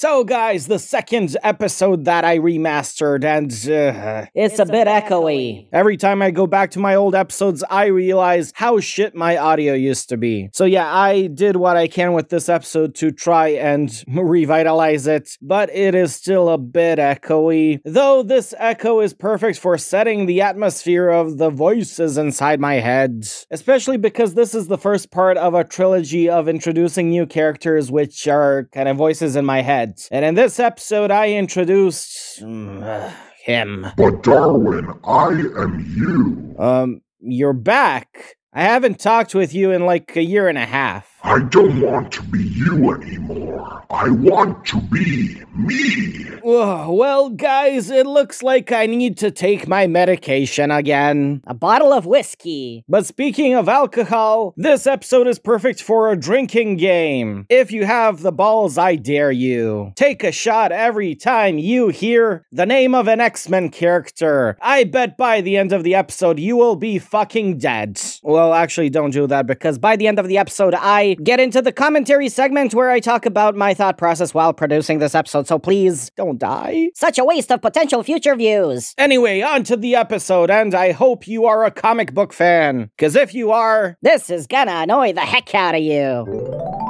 So, guys, the second episode that I remastered, and uh, It's, a, bit echoey. every time I go back to my old episodes, I realize how shit my audio used to be. So, yeah, I did what I can with this episode to try and revitalize it, but it is still a bit echoey. Though this echo is perfect for setting the atmosphere of the voices inside my head, especially because this is the first part of a trilogy of introducing new characters, which are kind of voices in my head. And in this episode, I introduced mm, uh, him. But Darwin, I am you. Um, you're back. I haven't talked with you in like a year and a half. I don't want to be you anymore. I want to be me. Ugh, well, guys, it looks like I need to take my medication again. A bottle of whiskey. But speaking of alcohol, this episode is perfect for a drinking game. If you have the balls, I dare you. Take a shot every time you hear the name of an X Men character. I bet by the end of the episode, you will be fucking dead. Well, actually, don't do that because by the end of the episode, I get into the commentary segment where I talk about my thought process while producing this episode, so please don't die. Such a waste of potential future views. Anyway, on to the episode, and I hope you are a comic book fan. Because if you are, This is gonna annoy the heck out of you.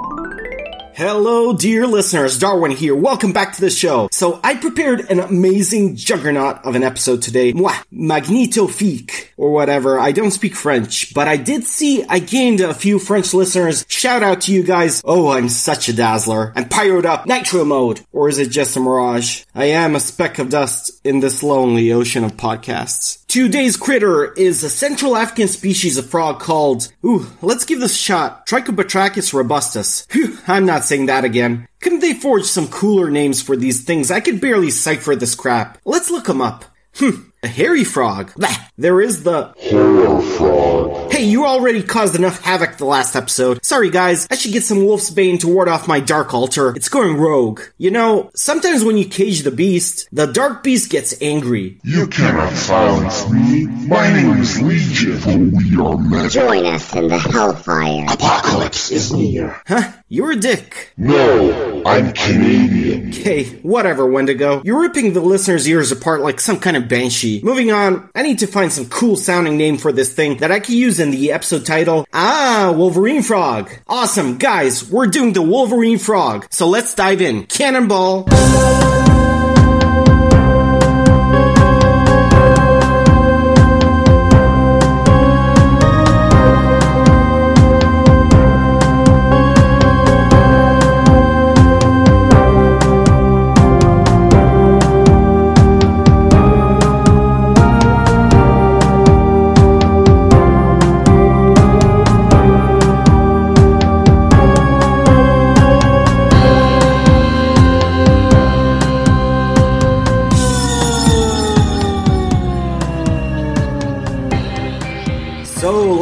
Hello, dear listeners. Darwin here. Welcome back to the show. So, I prepared an amazing juggernaut of an episode today. Mwah, magnifique, or whatever. I don't speak French, but I did see I gained a few French listeners. Shout out to you guys. Oh, I'm such a dazzler. I'm pyroed up. Nitro mode. Or is it just a mirage? I am a speck of dust in this lonely ocean of podcasts. Today's critter is a Central African species of frog called, ooh, let's give this a shot, Trichobatrachus robustus. Phew, I'm not saying that again. Couldn't they forge some cooler names for these things? I could barely cipher this crap. Let's look them up. Hmm, a hairy frog. Bah, there is the Horror frog. Hey, you already caused enough havoc the last episode. Sorry guys, I should get some wolf's bane to ward off my dark altar. It's going rogue. You know, sometimes when you cage the beast, the dark beast gets angry. You cannot silence me. My name is Legion, for we are meant. Join us in the hellfire. Apocalypse is near. Huh? You're a dick. No, I'm Canadian. Okay, whatever, Wendigo. You're ripping the listeners' ears apart like some kind of banshee. Moving on, I need to find some cool sounding name for this thing that I can use in the episode title. Ah, Wolverine Frog. Awesome, guys, we're doing the Wolverine Frog. So let's dive in. Cannonball.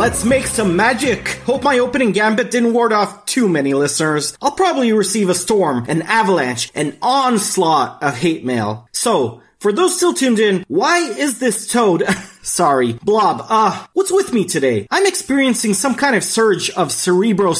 Let's make some magic. Hope my opening gambit didn't ward off too many listeners. I'll probably receive a storm, an avalanche, an onslaught of hate mail. So, for those still tuned in, why is this toad, sorry, blob, uh, what's with me today? I'm experiencing some kind of surge of cerebro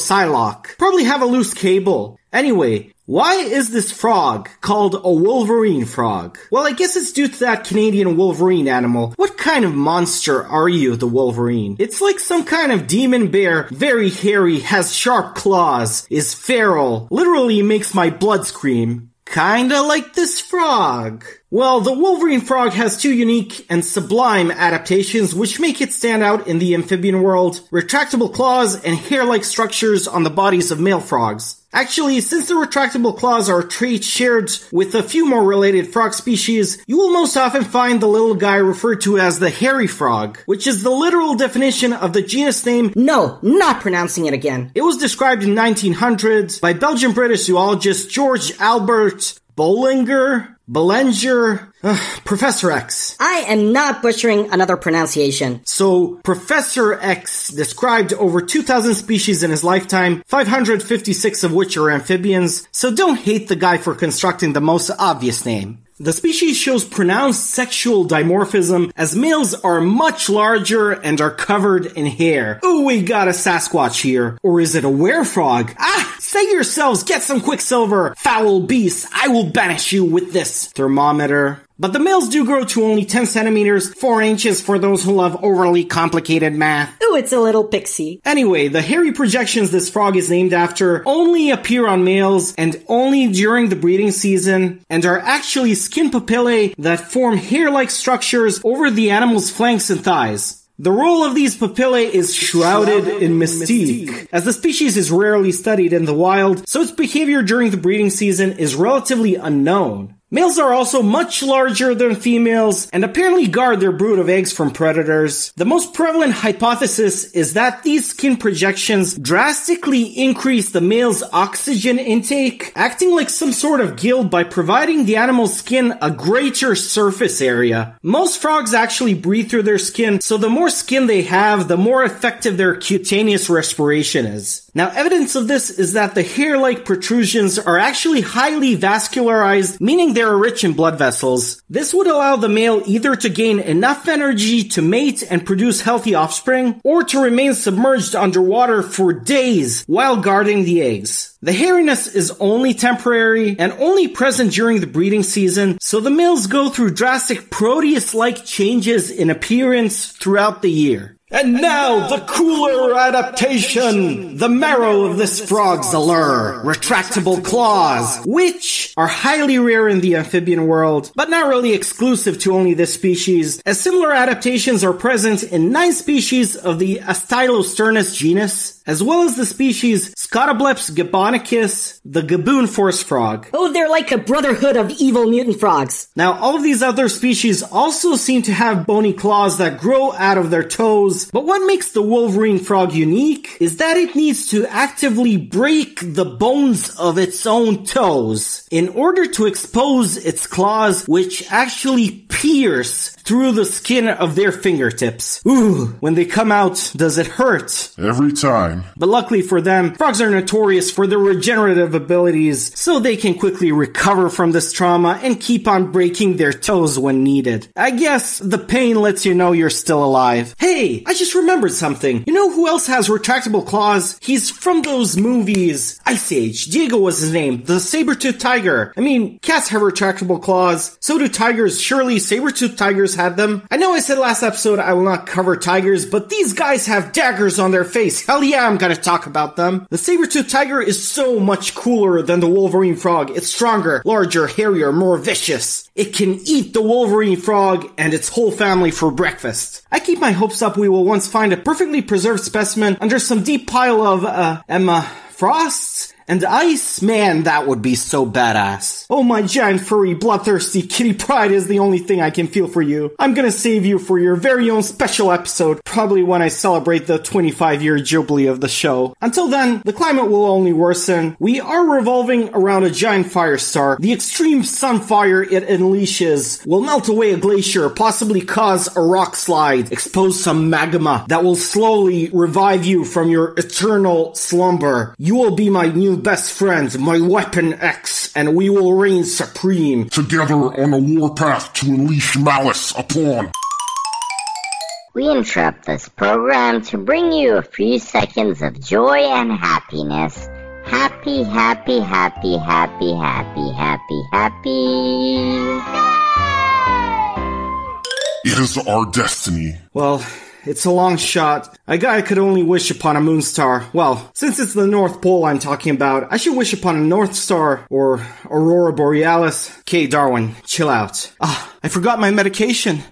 Probably have a loose cable. Anyway, why is this frog called a Wolverine frog? Well, I guess it's due to that Canadian Wolverine animal. What kind of monster are you, the Wolverine? It's like some kind of demon bear, very hairy, has sharp claws, is feral, literally makes my blood scream. Kinda like this frog. Well, the Wolverine frog has two unique and sublime adaptations which make it stand out in the amphibian world. Retractable claws and hair-like structures on the bodies of male frogs. Actually, since the retractable claws are a trait shared with a few more related frog species, you will most often find the little guy referred to as the hairy frog, which is the literal definition of the genus name No, not pronouncing it again. it was described in 1900s by Belgian British zoologist George Albert Bollinger, Belanger, ugh, Professor X. I am not butchering another pronunciation. So, Professor X described over 2,000 species in his lifetime, 556 of which are amphibians, so don't hate the guy for constructing the most obvious name. The species shows pronounced sexual dimorphism as males are much larger and are covered in hair. Ooh, we got a Sasquatch here. Or is it a werefrog? Ah, say yourselves, get some quicksilver. Foul beasts, I will banish you with this thermometer. But the males do grow to only 10 centimeters, 4 inches for those who love overly complicated math. Ooh, it's a little pixie. Anyway, the hairy projections this frog is named after only appear on males and only during the breeding season and are actually skin papillae that form hair-like structures over the animal's flanks and thighs. The role of these papillae is shrouded, shrouded in mystique, mystique, as the species is rarely studied in the wild, so its behavior during the breeding season is relatively unknown. Males are also much larger than females and apparently guard their brood of eggs from predators. The most prevalent hypothesis is that these skin projections drastically increase the male's oxygen intake, acting like some sort of guild by providing the animal's skin a greater surface area. Most frogs actually breathe through their skin, so the more skin they have, the more effective their cutaneous respiration is. Now, evidence of this is that the hair-like protrusions are actually highly vascularized, meaning they are rich in blood vessels. This would allow the male either to gain enough energy to mate and produce healthy offspring, or to remain submerged underwater for days while guarding the eggs. The hairiness is only temporary and only present during the breeding season, so the males go through drastic Proteus-like changes in appearance throughout the year. And now the cooler adaptation! The marrow of this frog's allure, retractable claws, which are highly rare in the amphibian world, but not really exclusive to only this species, as similar adaptations are present in nine species of the Astylosternus genus, as well as the species Scotobleps gabonicus, the gaboon forest frog. Oh, they're like a brotherhood of evil mutant frogs. Now, all of these other species also seem to have bony claws that grow out of their toes, but what makes the wolverine frog unique is that it needs to actively break the bones of its own toes in order to expose its claws, which actually pierce through the skin of their fingertips. Ooh, when they come out, does it hurt? Every time. But luckily for them, frogs are notorious for their regenerative abilities, so they can quickly recover from this trauma and keep on breaking their toes when needed. I guess the pain lets you know you're still alive. Hey, I just remembered something. You know who else has retractable claws? He's from those movies. Ice Age. Diego was his name. The saber-toothed tiger. I mean, cats have retractable claws. So do tigers. Surely saber-toothed tigers had them. I know I said last episode I will not cover tigers, but these guys have daggers on their face. Hell yeah, I'm gonna talk about them. The saber-toothed tiger is so much cooler than the wolverine frog. It's stronger, larger, hairier, more vicious. It can eat the wolverine frog and its whole family for breakfast. I keep my hopes up we will once find a perfectly preserved specimen under some deep pile of, uh, Emma Frosts and ice? Man, that would be so badass. Oh, my giant furry bloodthirsty kitty pride is the only thing I can feel for you. I'm gonna save you for your very own special episode, probably when I celebrate the 25 year jubilee of the show. Until then, the climate will only worsen. We are revolving around a giant fire star. The extreme sunfire it unleashes will melt away a glacier, possibly cause a rock slide, expose some magma that will slowly revive you from your eternal slumber. You will be my new best friends, my weapon X, and we will reign supreme. Together on a warpath to unleash malice upon. We interrupt this program to bring you a few seconds of joy and happiness. Happy, happy, happy, happy, happy, happy, happy. It is our destiny. Well, it's a long shot. A guy I could only wish upon a moon star. Well, since it's the North Pole I'm talking about, I should wish upon a North Star or Aurora Borealis. Okay, Darwin, chill out. Ah, I forgot my medication.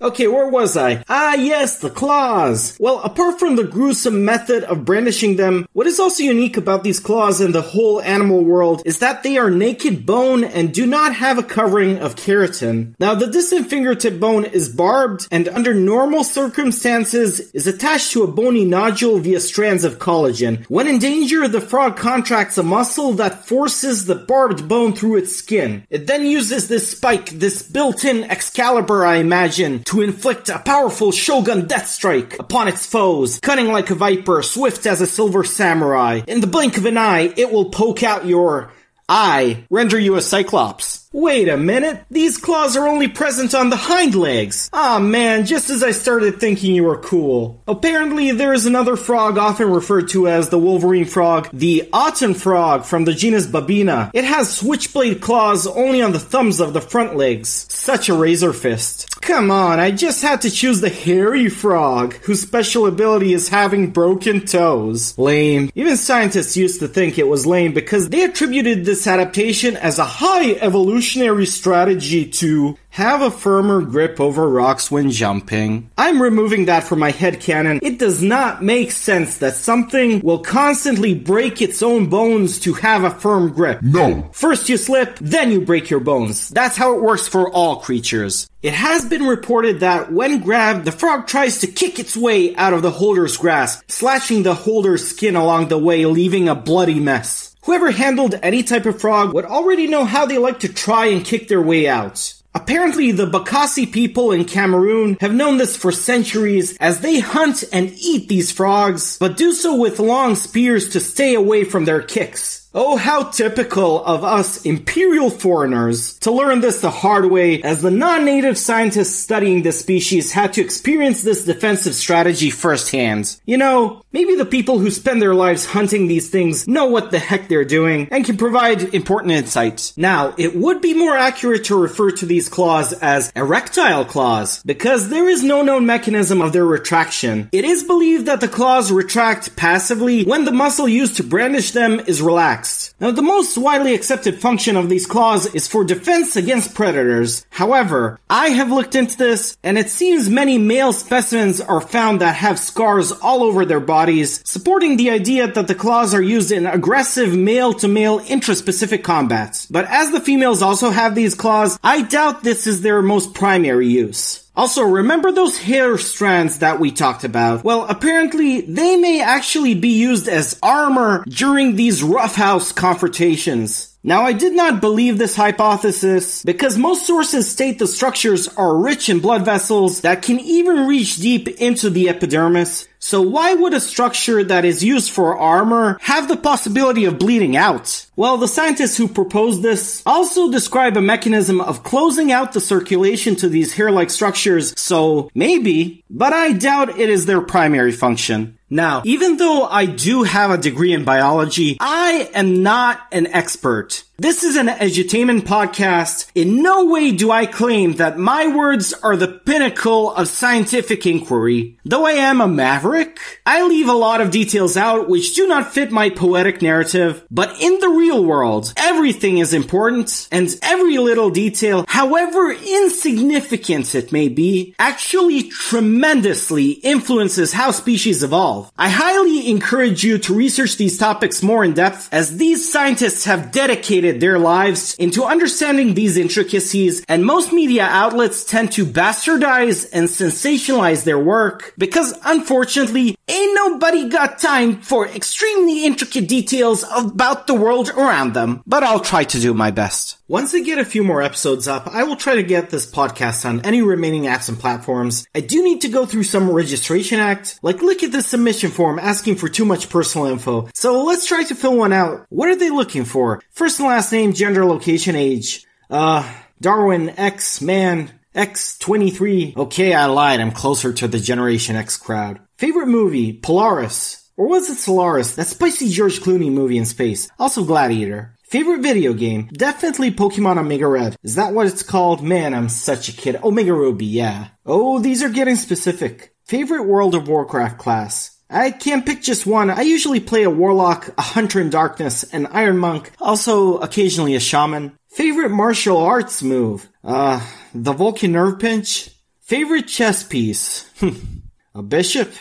Okay, where was I? Ah, yes, the claws. Well, apart from the gruesome method of brandishing them, what is also unique about these claws and the whole animal world is that they are naked bone and do not have a covering of keratin. Now, the distant fingertip bone is barbed and under normal circumstances is attached to a bony nodule via strands of collagen. When in danger, the frog contracts a muscle that forces the barbed bone through its skin. It then uses this spike, this built-in Excalibur, I imagine, to inflict a powerful Shogun death strike upon its foes, cunning like a viper, swift as a silver samurai. In the blink of an eye, it will poke out your eye, render you a Cyclops. Wait a minute, these claws are only present on the hind legs. Ah man, just as I started thinking you were cool. Apparently there is another frog often referred to as the Wolverine frog, the Autumn frog from the genus Babina. It has switchblade claws only on the thumbs of the front legs. Such a razor fist. Come on, I just had to choose the hairy frog, whose special ability is having broken toes. Lame. Even scientists used to think it was lame because they attributed this adaptation as a high evolutionary strategy to have a firmer grip over rocks when jumping. I'm removing that from my head canon. It does not make sense that something will constantly break its own bones to have a firm grip. No. First you slip, then you break your bones. That's how it works for all creatures. It has been reported that when grabbed, the frog tries to kick its way out of the holder's grasp, slashing the holder's skin along the way, leaving a bloody mess. Whoever handled any type of frog would already know how they like to try and kick their way out. Apparently, the Bakassi people in Cameroon have known this for centuries as they hunt and eat these frogs, but do so with long spears to stay away from their kicks. Oh, how typical of us imperial foreigners to learn this the hard way as the non-native scientists studying this species had to experience this defensive strategy firsthand. You know, maybe the people who spend their lives hunting these things know what the heck they're doing and can provide important insight. Now, it would be more accurate to refer to these claws as erectile claws because there is no known mechanism of their retraction. It is believed that the claws retract passively when the muscle used to brandish them is relaxed. Now, the most widely accepted function of these claws is for defense against predators. However, I have looked into this, and it seems many male specimens are found that have scars all over their bodies, supporting the idea that the claws are used in aggressive male-to-male intraspecific combats. But as the females also have these claws, I doubt this is their most primary use. Also, remember those hair strands that we talked about? Well, apparently they may actually be used as armor during these roughhouse confrontations. Now, I did not believe this hypothesis because most sources state the structures are rich in blood vessels that can even reach deep into the epidermis. So why would a structure that is used for armor have the possibility of bleeding out? Well, the scientists who proposed this also describe a mechanism of closing out the circulation to these hair-like structures, so maybe, but I doubt it is their primary function. Now, even though I do have a degree in biology, I am not an expert. This is an edutainment podcast. In no way do I claim that my words are the pinnacle of scientific inquiry. Though I am a maverick, I leave a lot of details out which do not fit my poetic narrative. But in the real world, everything is important, and every little detail, however insignificant it may be, actually tremendously influences how species evolve. I highly encourage you to research these topics more in depth as these scientists have dedicated their lives into understanding these intricacies, and most media outlets tend to bastardize and sensationalize their work because unfortunately, ain't nobody got time for extremely intricate details about the world around them. But I'll try to do my best. Once I get a few more episodes up, I will try to get this podcast on any remaining apps and platforms. I do need to go through some registration act, like look at the submission form asking for too much personal info. So let's try to fill one out. What are they looking for? First and last name, gender, location, age. Uh, Darwin, X, man, X23. Okay, I lied. I'm closer to the Generation X crowd. Favorite movie, Polaris. Or was it Solaris? That spicy George Clooney movie in space. Also Gladiator. Favorite video game? Definitely Pokemon Omega Red. Is that what it's called? Man, I'm such a kid. Omega Ruby, yeah. Oh, these are getting specific. Favorite World of Warcraft class? I can't pick just one. I usually play a warlock, a hunter in darkness, an iron monk, also occasionally a shaman. Favorite martial arts move? Uh, the Vulcan nerve pinch? Favorite chess piece? a bishop?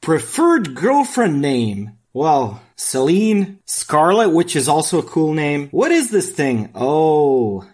Preferred girlfriend name? Well, Celine, Scarlet, which is also a cool name. What is this thing? Oh,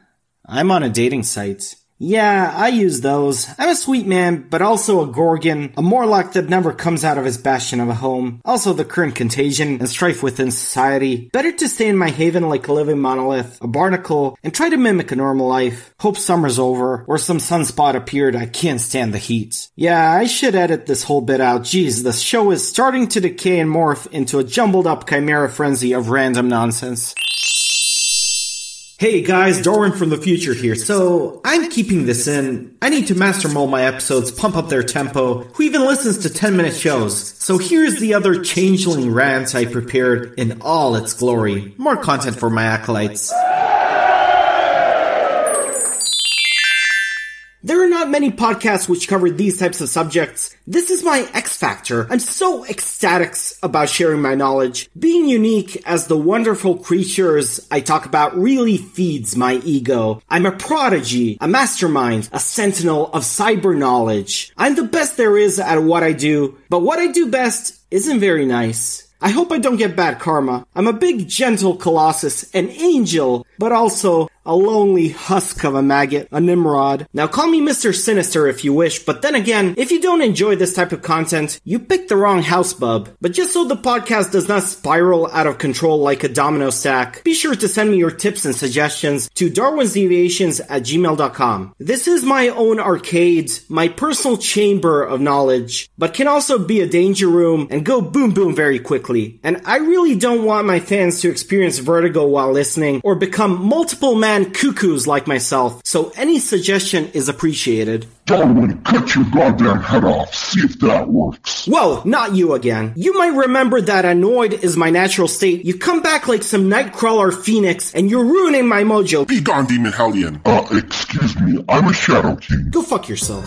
I'm on a dating site. Yeah, I use those. I'm a sweet man, but also a Gorgon, a Morlock that never comes out of his bastion of a home. Also the current contagion and strife within society. Better to stay in my haven like a living monolith, a barnacle, and try to mimic a normal life. Hope summer's over, or some sunspot appeared, I can't stand the heat. Yeah, I should edit this whole bit out. Jeez, the show is starting to decay and morph into a jumbled up chimera frenzy of random nonsense. Hey guys, Darwin from the future here. So, I'm keeping this in. I need to master mold my episodes, pump up their tempo. Who even listens to 10 minute shows? So here's the other changeling rant I prepared in all its glory. More content for my acolytes. Not many podcasts which cover these types of subjects. This is my X factor. I'm so ecstatic about sharing my knowledge. Being unique as the wonderful creatures I talk about really feeds my ego. I'm a prodigy, a mastermind, a sentinel of cyber knowledge. I'm the best there is at what I do, but what I do best isn't very nice. I hope I don't get bad karma. I'm a big gentle colossus, an angel, but also a lonely husk of a maggot, a Nimrod. Now call me Mr. Sinister if you wish, but then again, if you don't enjoy this type of content, you picked the wrong house, bub. But just so the podcast does not spiral out of control like a domino stack, be sure to send me your tips and suggestions to darwinsdeviations at gmail.com. This is my own arcade, my personal chamber of knowledge, but can also be a danger room and go boom boom very quickly. And I really don't want my fans to experience vertigo while listening or become multiple man cuckoos like myself, so any suggestion is appreciated. Darwin, cut your goddamn head off. See if that works. Whoa, not you again. You might remember that annoyed is my natural state. You come back like some Nightcrawler phoenix, and you're ruining my mojo. Be gone, Demon Hellion. Uh, excuse me, I'm a Shadow King. Go fuck yourself.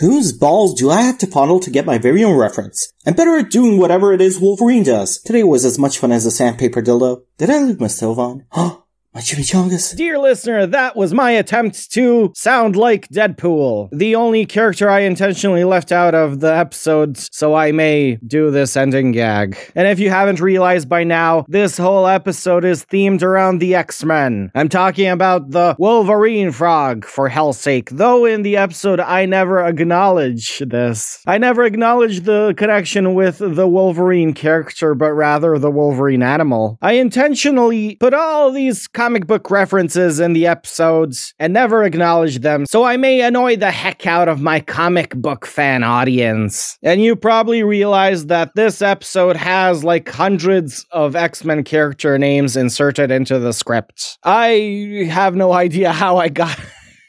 Whose balls do I have to fondle to get my very own reference? I'm better at doing whatever it is Wolverine does. Today was as much fun as a sandpaper dildo. Did I leave my stove on? My chimichangas. Dear listener, that was my attempt to sound like Deadpool, the only character I intentionally left out of the episodes so I may do this ending gag. And if you haven't realized by now, this whole episode is themed around the X-Men. I'm talking about the Wolverine frog, for hell's sake, though in the episode I never acknowledge this. I never acknowledge the connection with the Wolverine character, but rather the Wolverine animal. I intentionally put all these comic book references in the episodes and never acknowledge them, so I may annoy the heck out of my comic book fan audience. And you probably realize that this episode has like hundreds of X Men character names inserted into the script. I have no idea how I got.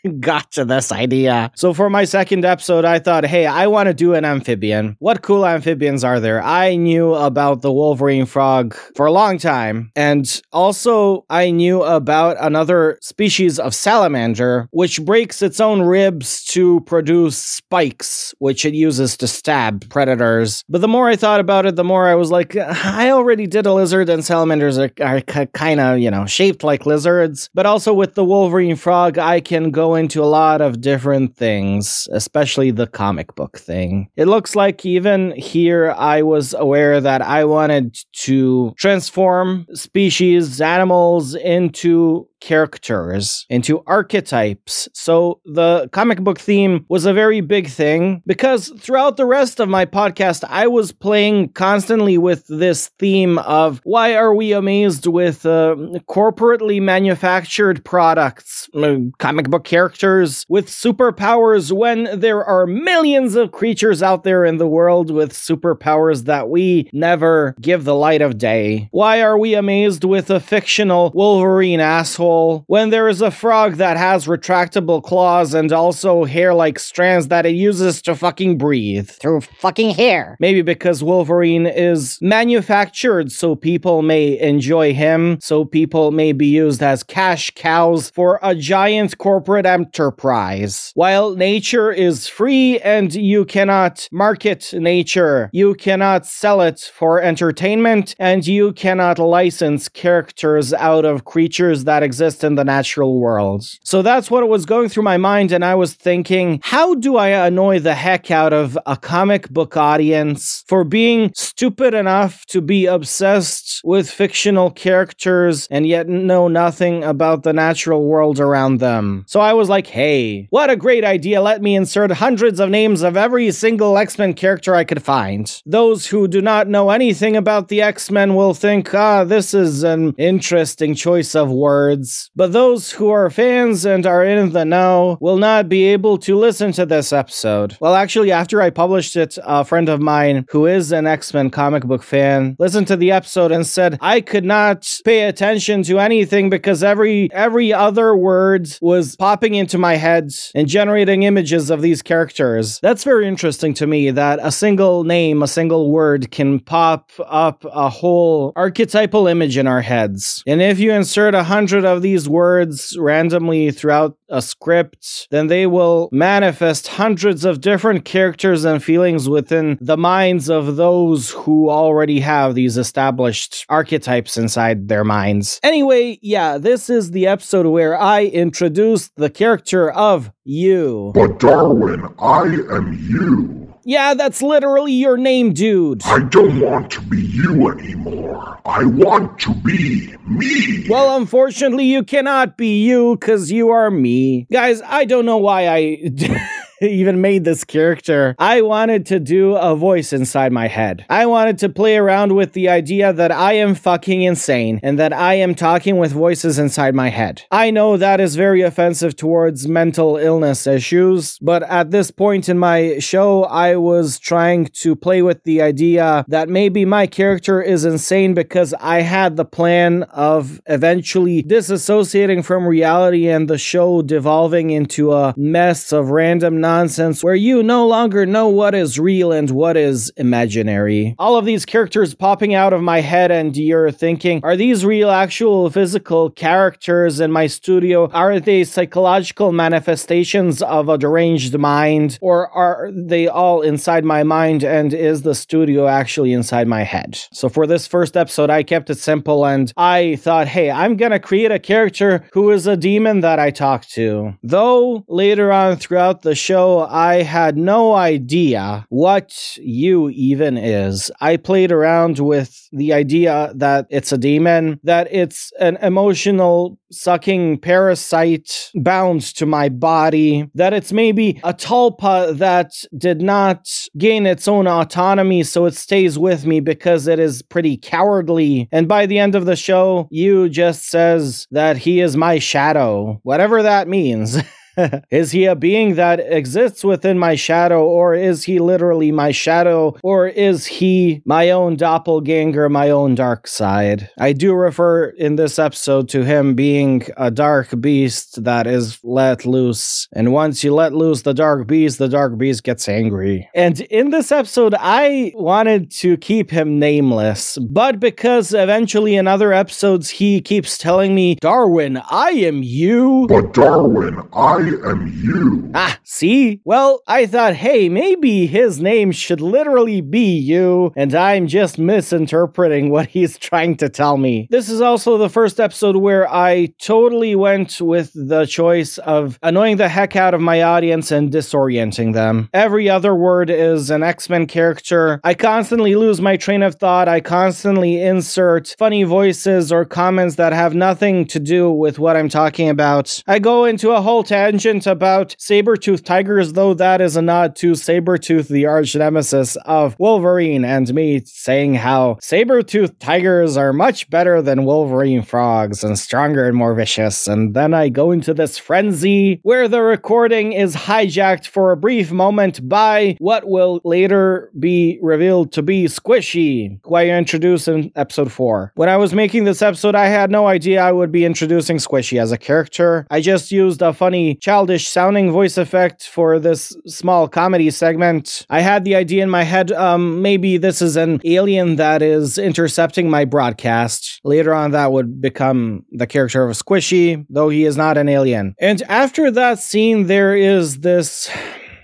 got to this idea. So for my second episode, I thought, hey, I want to do an amphibian. What cool amphibians are there? I knew about the Wolverine frog for a long time. And also, I knew about another species of salamander, which breaks its own ribs to produce spikes, which it uses to stab predators. But the more I thought about it, the more I was like, I already did a lizard, and salamanders are, are kind of, you know, shaped like lizards. But also with the Wolverine frog, I can go into a lot of different things, especially the comic book thing. It looks like even here I was aware that I wanted to transform species, animals into characters, into archetypes. So the comic book theme was a very big thing because throughout the rest of my podcast, I was playing constantly with this theme of why are we amazed with uh, corporately manufactured products, uh, comic book characters with superpowers when there are millions of creatures out there in the world with superpowers that we never give the light of day? Why are we amazed with a fictional Wolverine asshole? When there is a frog that has retractable claws and also hair like strands that it uses to fucking breathe. Through fucking hair. Maybe because Wolverine is manufactured so people may enjoy him, so people may be used as cash cows for a giant corporate enterprise. While nature is free and you cannot market nature, you cannot sell it for entertainment, and you cannot license characters out of creatures that exist exist in the natural world. So that's what was going through my mind, and I was thinking, how do I annoy the heck out of a comic book audience for being stupid enough to be obsessed with fictional characters and yet know nothing about the natural world around them? So I was like, hey, what a great idea. Let me insert hundreds of names of every single X Men character I could find. Those who do not know anything about the X Men will think, ah, this is an interesting choice of words. But those who are fans and are in the know will not be able to listen to this episode. Well, actually, after I published it, a friend of mine who is an X Men comic book fan listened to the episode and said, I could not pay attention to anything because every every other word was popping into my head and generating images of these characters. That's very interesting to me that a single name, a single word can pop up a whole archetypal image in our heads. And if you insert a hundred of these words randomly throughout a script, then they will manifest hundreds of different characters and feelings within the minds of those who already have these established archetypes inside their minds. Anyway, yeah, this is the episode where I introduced the character of you. But Darwin, I am you. Yeah, that's literally your name, dude. I don't want to be you anymore. I want to be me. Well, unfortunately, you cannot be you because you are me. Guys, I don't know why I. even made this character, I wanted to do a voice inside my head. I wanted to play around with the idea that I am fucking insane and that I am talking with voices inside my head. I know that is very offensive towards mental illness issues, but at this point in my show, I was trying to play with the idea that maybe my character is insane because I had the plan of eventually disassociating from reality and the show devolving into a mess of random nonsense where you no longer know what is real and what is imaginary. All of these characters popping out of my head, and you're thinking, are these real, actual physical characters in my studio? Are they psychological manifestations of a deranged mind? Or are they all inside my mind, and is the studio actually inside my head? So, for this first episode, I kept it simple and I thought, hey, I'm gonna create a character who is a demon that I talk to. Though later on throughout the show, I had no idea what you even is. I played around with the idea that it's a demon, that it's an emotional sucking parasite bound to my body, that it's maybe a tulpa that did not gain its own autonomy, so it stays with me because it is pretty cowardly. And by the end of the show, you just says that he is my shadow, whatever that means. is he a being that exists within my shadow, or is he literally my shadow, or is he my own doppelganger, my own dark side? I do refer in this episode to him being a dark beast that is let loose. And once you let loose the dark beast, the dark beast gets angry. And in this episode, I wanted to keep him nameless, but because eventually in other episodes he keeps telling me, Darwin, I am you. But Darwin, I am you. Ah, see? Well, I thought, hey, maybe his name should literally be you, and I'm just misinterpreting what he's trying to tell me. This is also the first episode where I totally went with the choice of annoying the heck out of my audience and disorienting them. Every other word is an X Men character. I constantly lose my train of thought. I constantly insert funny voices or comments that have nothing to do with what I'm talking about. I go into a whole tangent about saber-toothed tigers, though that is a nod to Sabretooth, the arch nemesis of Wolverine, and me saying how saber-toothed tigers are much better than Wolverine frogs and stronger and more vicious. And then I go into this frenzy where the recording is hijacked for a brief moment by what will later be revealed to be Squishy, who I introduced in episode 4. When I was making this episode, I had no idea I would be introducing Squishy as a character. I just used a funny childish sounding voice effect for this small comedy segment. I had the idea in my head um, maybe this is an alien that is intercepting my broadcast. Later on, that would become the character of Squishy, though he is not an alien. And after that scene, there is this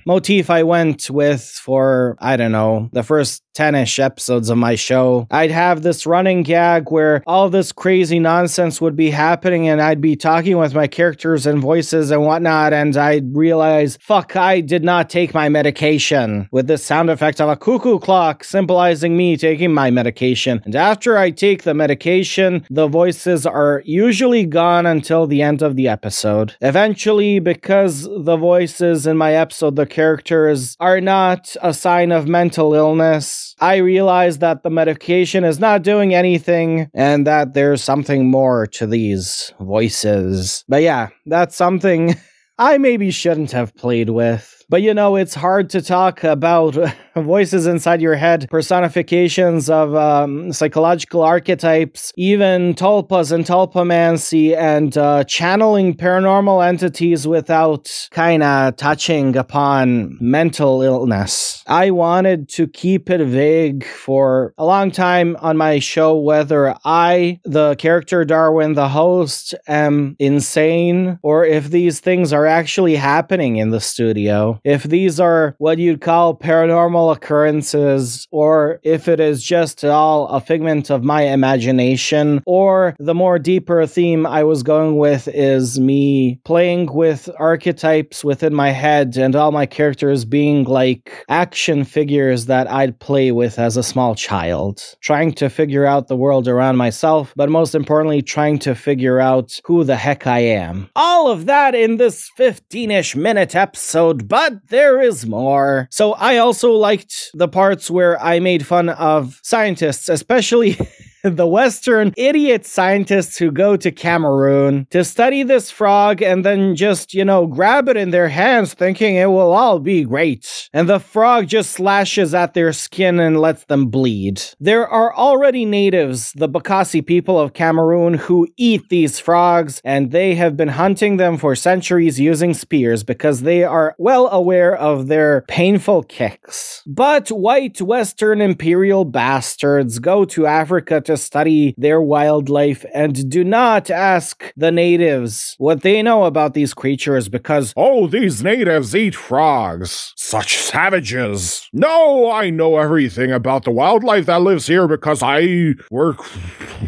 motif I went with for, I don't know, the first 10 ish episodes of my show, I'd have this running gag where all this crazy nonsense would be happening and I'd be talking with my characters and voices and whatnot, and I'd realize, fuck, I did not take my medication with the sound effect of a cuckoo clock symbolizing me taking my medication. And after I take the medication, the voices are usually gone until the end of the episode. Eventually, because the voices in my episode, the characters, are not a sign of mental illness, I realize that the medication is not doing anything and that there's something more to these voices. But yeah, that's something I maybe shouldn't have played with. But you know, it's hard to talk about voices inside your head, personifications of um, psychological archetypes, even tulpas and tulpamancy, and uh, channeling paranormal entities without kind of touching upon mental illness. I wanted to keep it vague for a long time on my show whether I, the character Darwin, the host, am insane or if these things are actually happening in the studio if these are what you'd call paranormal occurrences, or if it is just all a figment of my imagination, or the more deeper theme I was going with is me playing with archetypes within my head and all my characters being like action figures that I'd play with as a small child, trying to figure out the world around myself, but most importantly, trying to figure out who the heck I am. All of that in this 15 ish minute episode, but there is more. So I also liked the parts where I made fun of scientists, especially the Western idiot scientists who go to Cameroon to study this frog and then just, you know, grab it in their hands thinking it will all be great. And the frog just slashes at their skin and lets them bleed. There are already natives, the Bakassi people of Cameroon, who eat these frogs and they have been hunting them for centuries using spears because they are well aware of their painful kicks. But white Western imperial bastards go to Africa to study their wildlife and do not ask the natives what they know about these creatures because, oh, these natives eat frogs. Such savages. No, I know everything about the wildlife that lives here because I work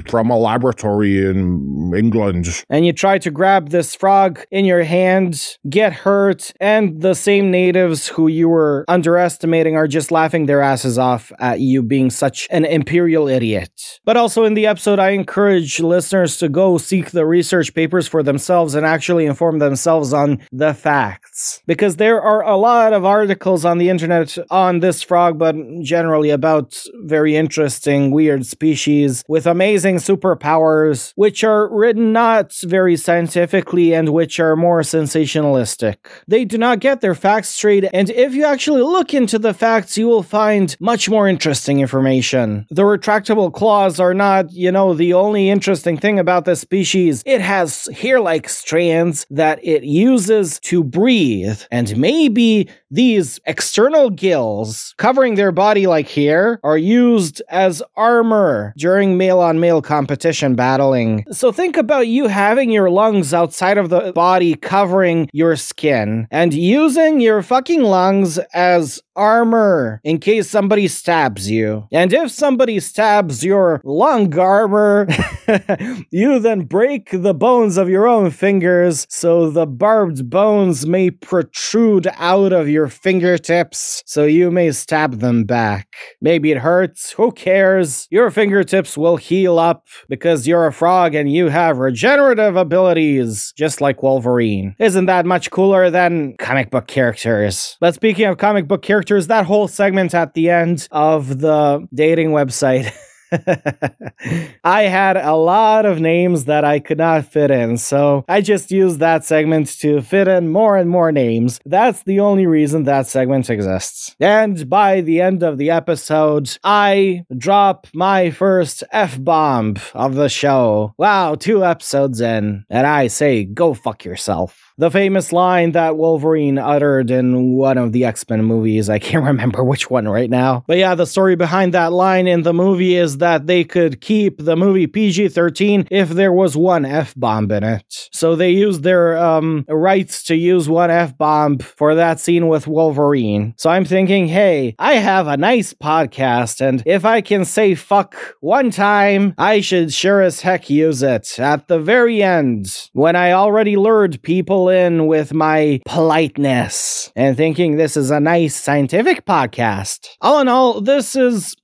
from a laboratory in England. And you try to grab this frog in your hand, get hurt, and the same natives who you were underestimating are just laughing their asses off at you being such an imperial idiot. But also in the episode, I encourage listeners to go seek the research papers for themselves and actually inform themselves on the facts. Because there are a lot of articles on the internet on this frog, but generally about very interesting, weird species with amazing superpowers, which are written not very scientifically and which are more sensationalistic. They do not get their facts straight, and if you actually look into the facts, you will find much more interesting information. The retractable claws are not, you know, the only interesting thing about this species. It has hair like strands that it uses to breathe, and maybe these external gills covering their body like here are used as armor during male on male competition battling. So think about you having your lungs outside of the body covering your skin and using your fucking lungs as armor in case somebody stabs you. And if somebody stabs your lung armor, you then break the bones of your own fingers so the barbed bones may protrude out of your fingertips so you may stab them back. Maybe it hurts, who cares? Your fingertips will heal up because you're a frog and you have regenerative abilities, just like Wolverine. Isn't that much cooler than comic book characters? But speaking of comic book characters, that whole segment at the end of the dating website. I had a lot of names that I could not fit in, so I just used that segment to fit in more and more names. That's the only reason that segment exists. And by the end of the episode, I drop my first F bomb of the show. Wow, two episodes in, and I say, go fuck yourself. The famous line that Wolverine uttered in one of the X Men movies. I can't remember which one right now. But yeah, the story behind that line in the movie is that they could keep the movie PG 13 if there was one F bomb in it. So they used their um, rights to use one F bomb for that scene with Wolverine. So I'm thinking, hey, I have a nice podcast, and if I can say fuck one time, I should sure as heck use it at the very end when I already lured people in with my politeness and thinking this is a nice scientific podcast. All in all, this is.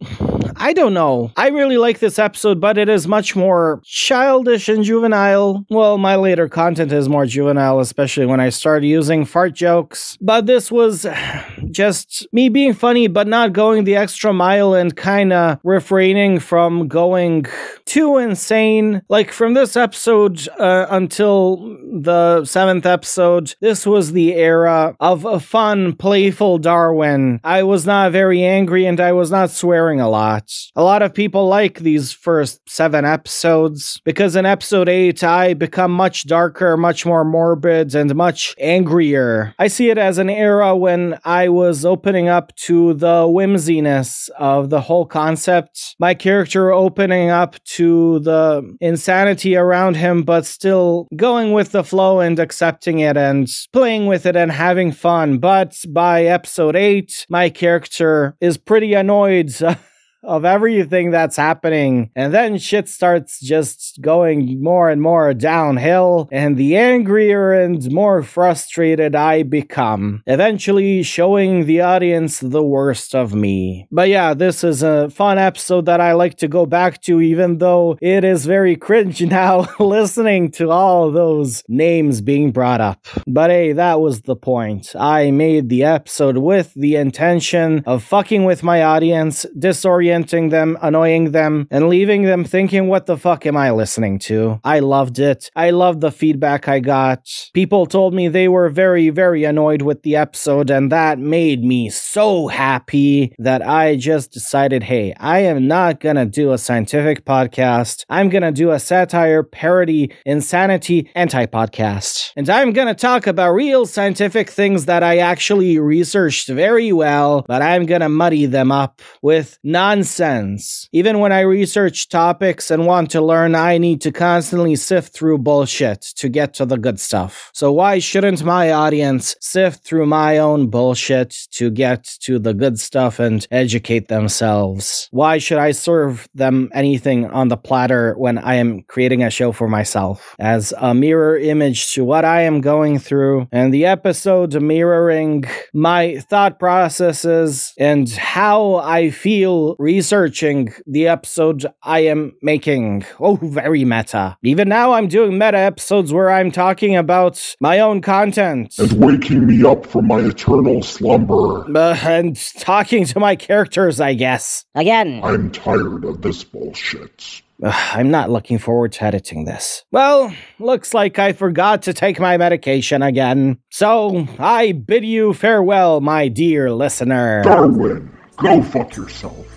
I don't know. I really like this episode, but it is much more childish and juvenile. Well, my later content is more juvenile, especially when I start using fart jokes. But this was just me being funny, but not going the extra mile and kind of refraining from going too insane. Like from this episode uh, until the seventh episode, this was the era of a fun, playful Darwin. I was not very angry and I was not swearing a lot. A lot of people like these first seven episodes because in episode eight, I become much darker, much more morbid, and much angrier. I see it as an era when I was opening up to the whimsiness of the whole concept. My character opening up to the insanity around him, but still going with the flow and accepting it and playing with it and having fun. But by episode eight, my character is pretty annoyed. of everything that's happening. And then shit starts just going more and more downhill, and the angrier and more frustrated I become, eventually showing the audience the worst of me. But yeah, this is a fun episode that I like to go back to, even though it is very cringe now listening to all those names being brought up. But hey, that was the point. I made the episode with the intention of fucking with my audience, disorienting them, annoying them, and leaving them thinking, what the fuck am I listening to? I loved it. I loved the feedback I got. People told me they were very, very annoyed with the episode, and that made me so happy that I just decided, hey, I am not gonna do a scientific podcast. I'm gonna do a satire, parody, insanity, anti podcast. And I'm gonna talk about real scientific things that I actually researched very well, but I'm gonna muddy them up with nonsense. Even when I research topics and want to learn, I need to constantly sift through bullshit to get to the good stuff. So why shouldn't my audience sift through my own bullshit to get to the good stuff and educate themselves? Why should I serve them anything on the platter when I am creating a show for myself as a mirror image to what I am going through and the episode mirroring my thought processes and how I feel researching the episode I am making. Oh, very meta. Even now I'm doing meta episodes where I'm talking about my own content. and waking me up from my eternal slumber. Uh, and talking to my characters, I guess. Again. I'm tired of this bullshit. Ugh, I'm not looking forward to editing this. Well, looks like I forgot to take my medication again. So, I bid you farewell, my dear listener. Darwin, go fuck yourself.